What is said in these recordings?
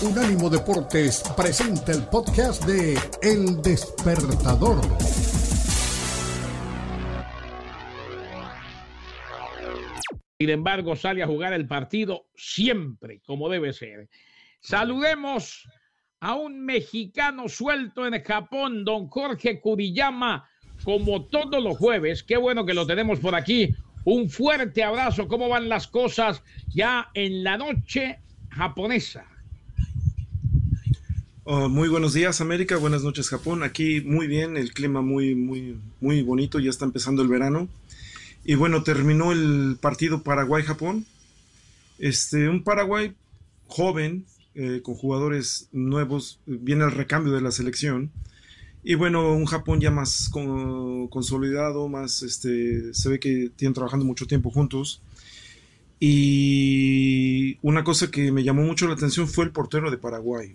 Unánimo Deportes presenta el podcast de El Despertador. Sin embargo, sale a jugar el partido siempre como debe ser. Saludemos a un mexicano suelto en Japón, don Jorge Kuriyama, como todos los jueves. Qué bueno que lo tenemos por aquí. Un fuerte abrazo. ¿Cómo van las cosas ya en la noche japonesa? Oh, muy buenos días América, buenas noches Japón. Aquí muy bien, el clima muy muy muy bonito, ya está empezando el verano. Y bueno, terminó el partido Paraguay-Japón. Este, un Paraguay joven, eh, con jugadores nuevos, viene el recambio de la selección. Y bueno, un Japón ya más consolidado, más este, se ve que tienen trabajando mucho tiempo juntos. Y una cosa que me llamó mucho la atención fue el portero de Paraguay.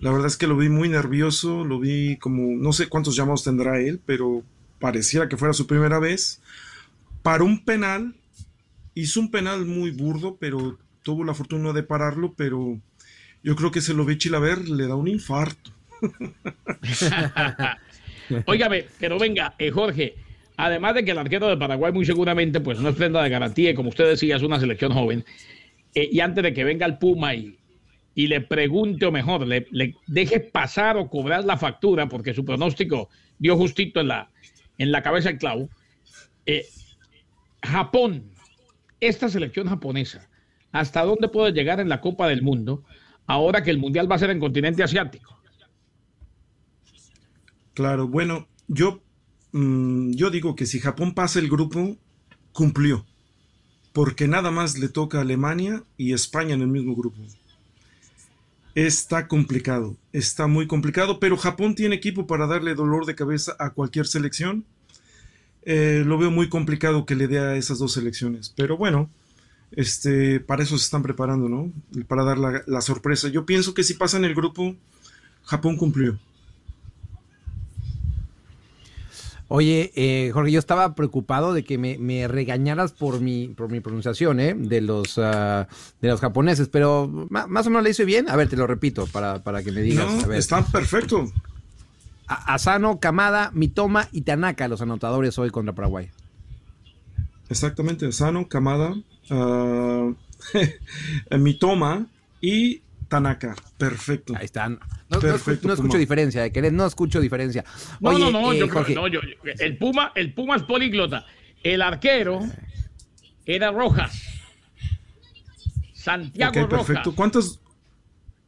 La verdad es que lo vi muy nervioso, lo vi como, no sé cuántos llamados tendrá él, pero pareciera que fuera su primera vez para un penal, hizo un penal muy burdo, pero tuvo la fortuna de pararlo, pero yo creo que se lo ve Chilaver, le da un infarto. Óigame, pero venga, eh, Jorge, además de que el arquero de Paraguay muy seguramente pues no es prenda de garantía como usted decía es una selección joven, eh, y antes de que venga el Puma y, y le pregunte o mejor, le, deje pasar o cobrar la factura porque su pronóstico dio justito en la, en la cabeza el clavo, eh, Japón, esta selección japonesa, ¿hasta dónde puede llegar en la Copa del Mundo ahora que el Mundial va a ser en continente asiático? Claro, bueno, yo, mmm, yo digo que si Japón pasa el grupo, cumplió, porque nada más le toca a Alemania y España en el mismo grupo. Está complicado, está muy complicado, pero Japón tiene equipo para darle dolor de cabeza a cualquier selección eh, lo veo muy complicado que le dé a esas dos selecciones. Pero bueno, este, para eso se están preparando, ¿no? Para dar la, la sorpresa. Yo pienso que si pasa en el grupo, Japón cumplió. Oye, eh, Jorge, yo estaba preocupado de que me, me, regañaras por mi, por mi pronunciación ¿eh? de, los, uh, de los japoneses, pero más o menos le hice bien. A ver, te lo repito para, para que me digas. No, a ver. está perfecto. Asano, Kamada, Mitoma y Tanaka, los anotadores hoy contra Paraguay. Exactamente, Asano, Kamada, uh, Mitoma y Tanaka. Perfecto. Ahí están. No, Perfecto, no, no escucho diferencia, que no escucho diferencia. Oye, no, no, no, eh, yo creo, no yo, el Puma, el Puma es políglota. El arquero era Rojas. Santiago okay, Rojas. Perfecto. ¿Cuántos,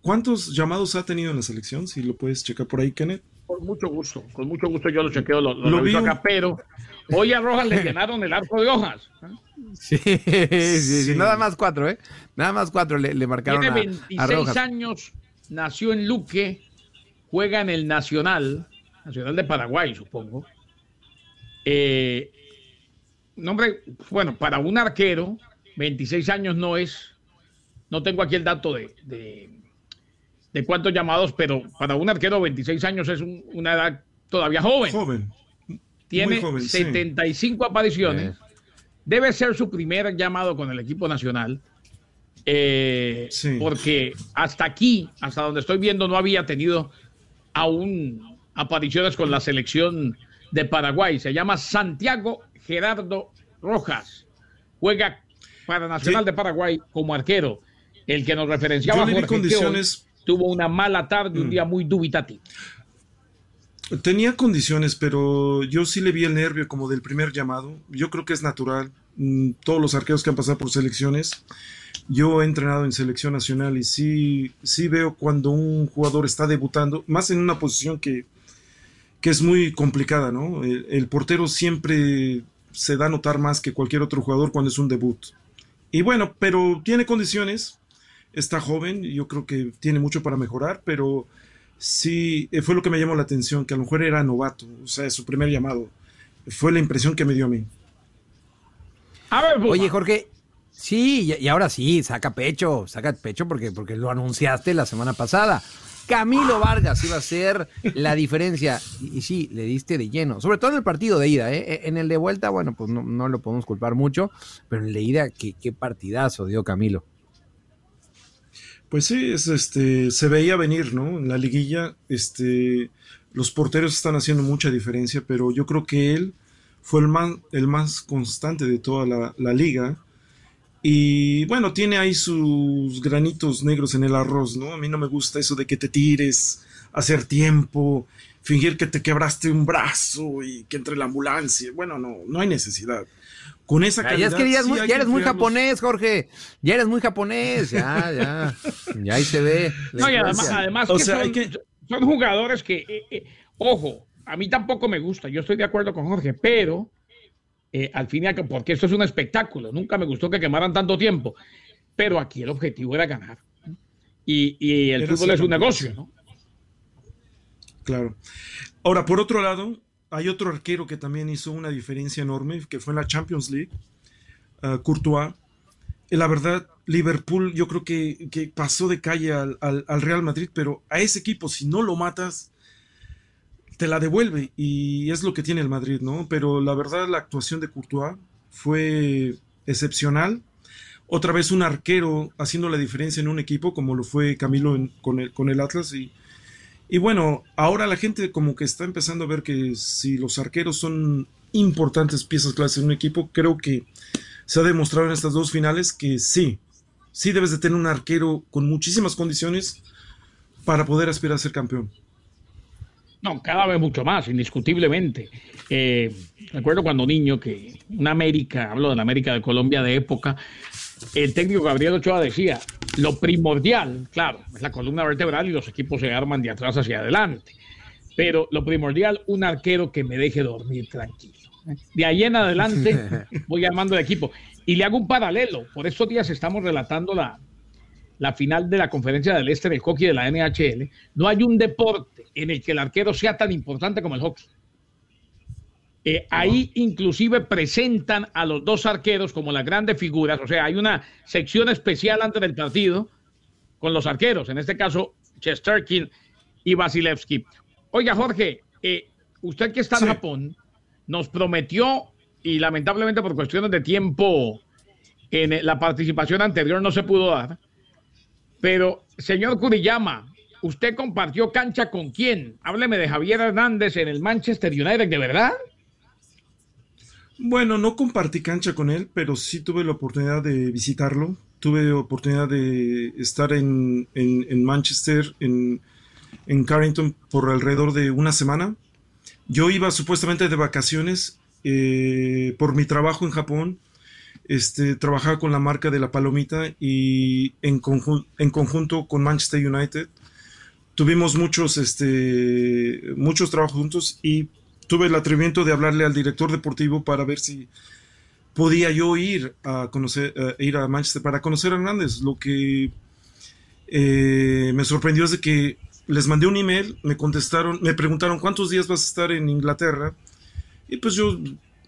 ¿Cuántos llamados ha tenido en la selección? Si lo puedes checar por ahí, Kenneth. Con mucho gusto, con mucho gusto yo lo chequeo, lo, lo, lo reviso acá, pero hoy a Rojas le llenaron el arco de hojas. Sí, sí, sí, sí, nada más cuatro, ¿eh? Nada más cuatro le, le marcaron Tiene a, 26 a Rojas. años, nació en Luque, juega en el Nacional, Nacional de Paraguay, supongo. Eh, nombre, bueno, para un arquero, 26 años no es, no tengo aquí el dato de, de, de cuántos llamados, pero para un arquero 26 años es un, una edad todavía joven. Joven. Tiene joven, 75 sí. apariciones. Sí. Debe ser su primer llamado con el equipo nacional. Eh, sí. Porque hasta aquí, hasta donde estoy viendo, no había tenido aún apariciones con la selección de Paraguay. Se llama Santiago Gerardo Rojas. Juega para Nacional de Paraguay como arquero. El que nos referenciaba Jorge, condiciones tuvo una mala tarde, un mm. día muy dubitativo. Tenía condiciones, pero yo sí le vi el nervio como del primer llamado. Yo creo que es natural. Mm, todos los arqueros que han pasado por selecciones. Yo he entrenado en selección nacional y sí, sí veo cuando un jugador está debutando, más en una posición que, que es muy complicada, ¿no? El, el portero siempre se da a notar más que cualquier otro jugador cuando es un debut. Y bueno, pero tiene condiciones, está joven, yo creo que tiene mucho para mejorar, pero sí fue lo que me llamó la atención, que a lo mejor era novato, o sea, su primer llamado. Fue la impresión que me dio a mí. Oye, Jorge, sí, y ahora sí, saca pecho, saca pecho porque, porque lo anunciaste la semana pasada. Camilo Vargas iba a ser la diferencia. Y, y, sí, le diste de lleno. Sobre todo en el partido de ida. ¿eh? En el de vuelta, bueno, pues no, no lo podemos culpar mucho. Pero en el de ida, qué, qué partidazo dio Camilo. Pues sí, es, este, se veía venir, ¿no? En la liguilla, este, los porteros están haciendo mucha diferencia, pero yo creo que él fue el más, el más constante de toda la, la liga. Y bueno, tiene ahí sus granitos negros en el arroz, ¿no? A mí no me gusta eso de que te tires, hacer tiempo, fingir que te quebraste un brazo y que entre la ambulancia. Bueno, no, no hay necesidad con esa calidad. Ya, ya eres muy japonés, Jorge. Ya eres muy japonés. Ya, ya. Ya ahí se ve. No, y además, además que son, que... son, jugadores que, eh, eh, ojo, a mí tampoco me gusta. Yo estoy de acuerdo con Jorge, pero eh, al fin y al cabo, porque esto es un espectáculo. Nunca me gustó que quemaran tanto tiempo. Pero aquí el objetivo era ganar. Y, y el fútbol es un negocio, ¿no? Claro. Ahora, por otro lado, hay otro arquero que también hizo una diferencia enorme, que fue en la Champions League, uh, Courtois. la verdad, Liverpool yo creo que, pasó de calle al, Real Madrid, pero a ese equipo, si no lo matas, te la devuelve y es lo que tiene el Madrid, ¿no? Pero la verdad, la actuación de Courtois fue excepcional. Otra vez un arquero haciendo la diferencia en un equipo, como lo fue Camilo con, el, con el Atlas, y y bueno, ahora la gente como que está empezando a ver que si los arqueros son importantes piezas clave en un equipo, creo que se ha demostrado en estas dos finales que sí, sí debes de tener un arquero con muchísimas condiciones para poder aspirar a ser campeón. No, cada vez mucho más, indiscutiblemente. Eh, recuerdo cuando niño que una América, hablo de la América de Colombia de época, el técnico Gabriel Ochoa decía, lo primordial, claro, es la columna vertebral y los equipos se arman de atrás hacia adelante, pero lo primordial, un arquero que me deje dormir tranquilo. De ahí en adelante voy armando el equipo. Y le hago un paralelo. Por estos días estamos relatando la, la final de la conferencia del este del hockey de la NHL. No hay un deporte en el que el arquero sea tan importante como el hockey. Eh, ahí inclusive presentan a los dos arqueros como las grandes figuras, o sea, hay una sección especial antes del partido con los arqueros, en este caso Chesterkin y Vasilevsky. Oiga, Jorge, eh, usted que está en Japón nos prometió, y lamentablemente por cuestiones de tiempo en la participación anterior no se pudo dar, pero señor Kuriyama, ¿usted compartió cancha con quién? Hábleme de Javier Hernández en el Manchester United, ¿de verdad? Bueno, no compartí cancha con él, pero sí tuve la oportunidad de visitarlo. Tuve oportunidad de estar en, Manchester, en, Carrington, por alrededor de una semana. Yo iba supuestamente de vacaciones eh, por mi trabajo en Japón. Este, trabajaba con la marca de la Palomita y en, en conjunto con Manchester United. Tuvimos muchos, este, muchos trabajos juntos y tuve el atrevimiento de hablarle al director deportivo para ver si podía yo ir a conocer, ir a Manchester para conocer a Hernández. Lo que eh, me sorprendió es de que les mandé un email, me contestaron, me preguntaron cuántos días vas a estar en Inglaterra. Y pues yo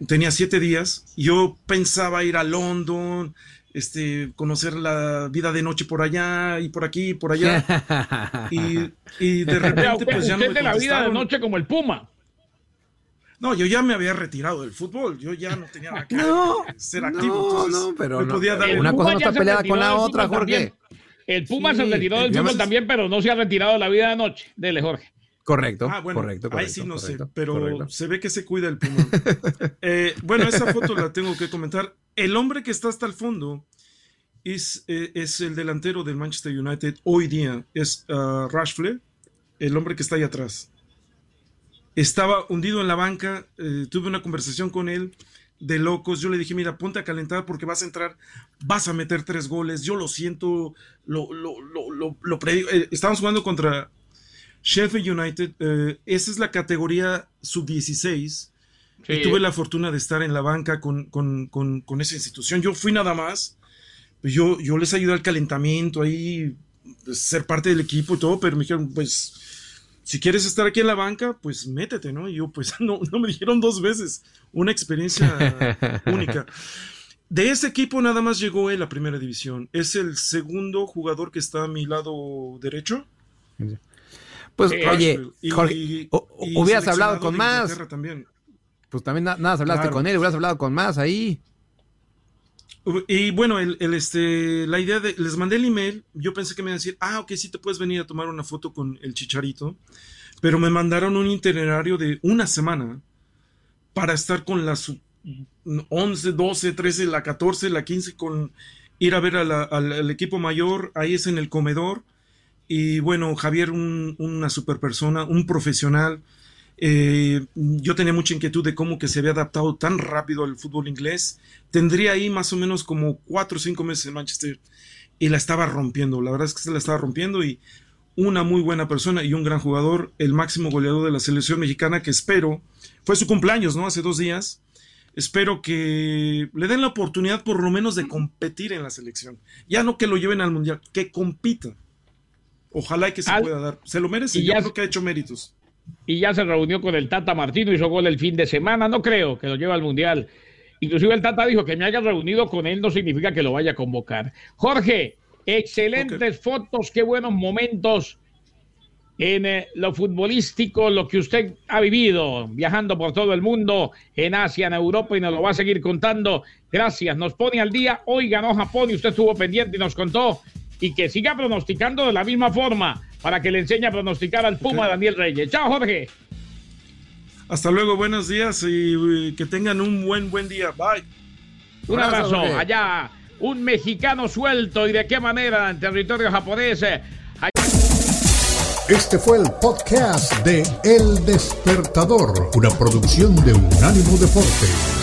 tenía siete días. Yo pensaba ir a London, este, conocer la vida de noche por allá y por aquí y por allá. y, de repente, pues ya no me la vida de noche como el Puma. No, yo ya me había retirado del fútbol, yo ya no tenía nada que no, ser activo. No, no, pero una cosa no está peleada con la otra, Jorge. El Puma se retiró del fútbol también, pero no se ha retirado de la vida de noche. Dele, Jorge. Correcto, ah, bueno, correcto, Ahí sí no sé, pero se ve que se cuida el Puma. Eh, bueno, esa foto la tengo que comentar. El hombre que está hasta el fondo es, eh, es el delantero del Manchester United hoy día, es uh, Rashford, el hombre que está ahí atrás. Estaba hundido en la banca, eh, tuve una conversación con él de locos, yo le dije, mira, ponte a calentar porque vas a entrar, vas a meter tres goles, yo lo siento, lo, lo, lo, lo, eh, estamos jugando contra Sheffield United, eh, esa es la categoría sub-16, y tuve la fortuna de estar en la banca con, con, con, con, esa institución, yo fui nada más, pues yo, yo les ayudé al calentamiento, ahí, ser parte del equipo y todo, pero me dijeron, pues si quieres estar aquí en la banca, pues métete, ¿no? Y yo, pues no, no me dijeron dos veces, una experiencia única. De ese equipo nada más llegó él a primera división. Es el segundo jugador que está a mi lado derecho. Pues, oye, Jorge, hubieras hablado con más. También. Pues también nada, hablaste con él, hubieras hablado con más ahí. Y bueno, el, este, la idea de, les mandé el email, yo pensé que me iban a decir, ah, ok, sí te puedes venir a tomar una foto con el chicharito, pero me mandaron un itinerario de una semana para estar con las 11, 12, 13, la 14, la 15, con ir a ver al, equipo mayor, ahí es en el comedor. Y bueno, Javier, una super persona, un profesional, eh, yo tenía mucha inquietud de cómo que se había adaptado tan rápido al fútbol inglés. Tendría ahí más o menos como cuatro o cinco meses en Manchester y la estaba rompiendo. La verdad es que se la estaba rompiendo y una muy buena persona y un gran jugador, el máximo goleador de la selección mexicana que espero, fue su cumpleaños, ¿no? Hace dos días. Espero que le den la oportunidad por lo menos de competir en la selección. Ya no que lo lleven al mundial, que compita. Ojalá que se pueda dar. Se lo merece, y yo creo que ha hecho méritos y ya se reunió con el Tata Martino, hizo gol el fin de semana, no creo que lo lleve al Mundial. Inclusive el Tata dijo que me haya reunido con él no significa que lo vaya a convocar. Jorge, excelentes fotos, qué buenos momentos en eh, lo futbolístico, lo que usted ha vivido viajando por todo el mundo, en Asia, en Europa y nos lo va a seguir contando. Gracias, nos pone al día. Hoy ganó Japón y usted estuvo pendiente y nos contó y que siga pronosticando de la misma forma para que le enseñe a pronosticar al Puma Daniel Reyes. Chao, Jorge. Hasta luego, buenos días y que tengan un buen, buen día. Bye. Un abrazo. Allá, un mexicano suelto y de qué manera en territorio japonés. Este fue el podcast de El Despertador, una producción de Unánimo Deporte.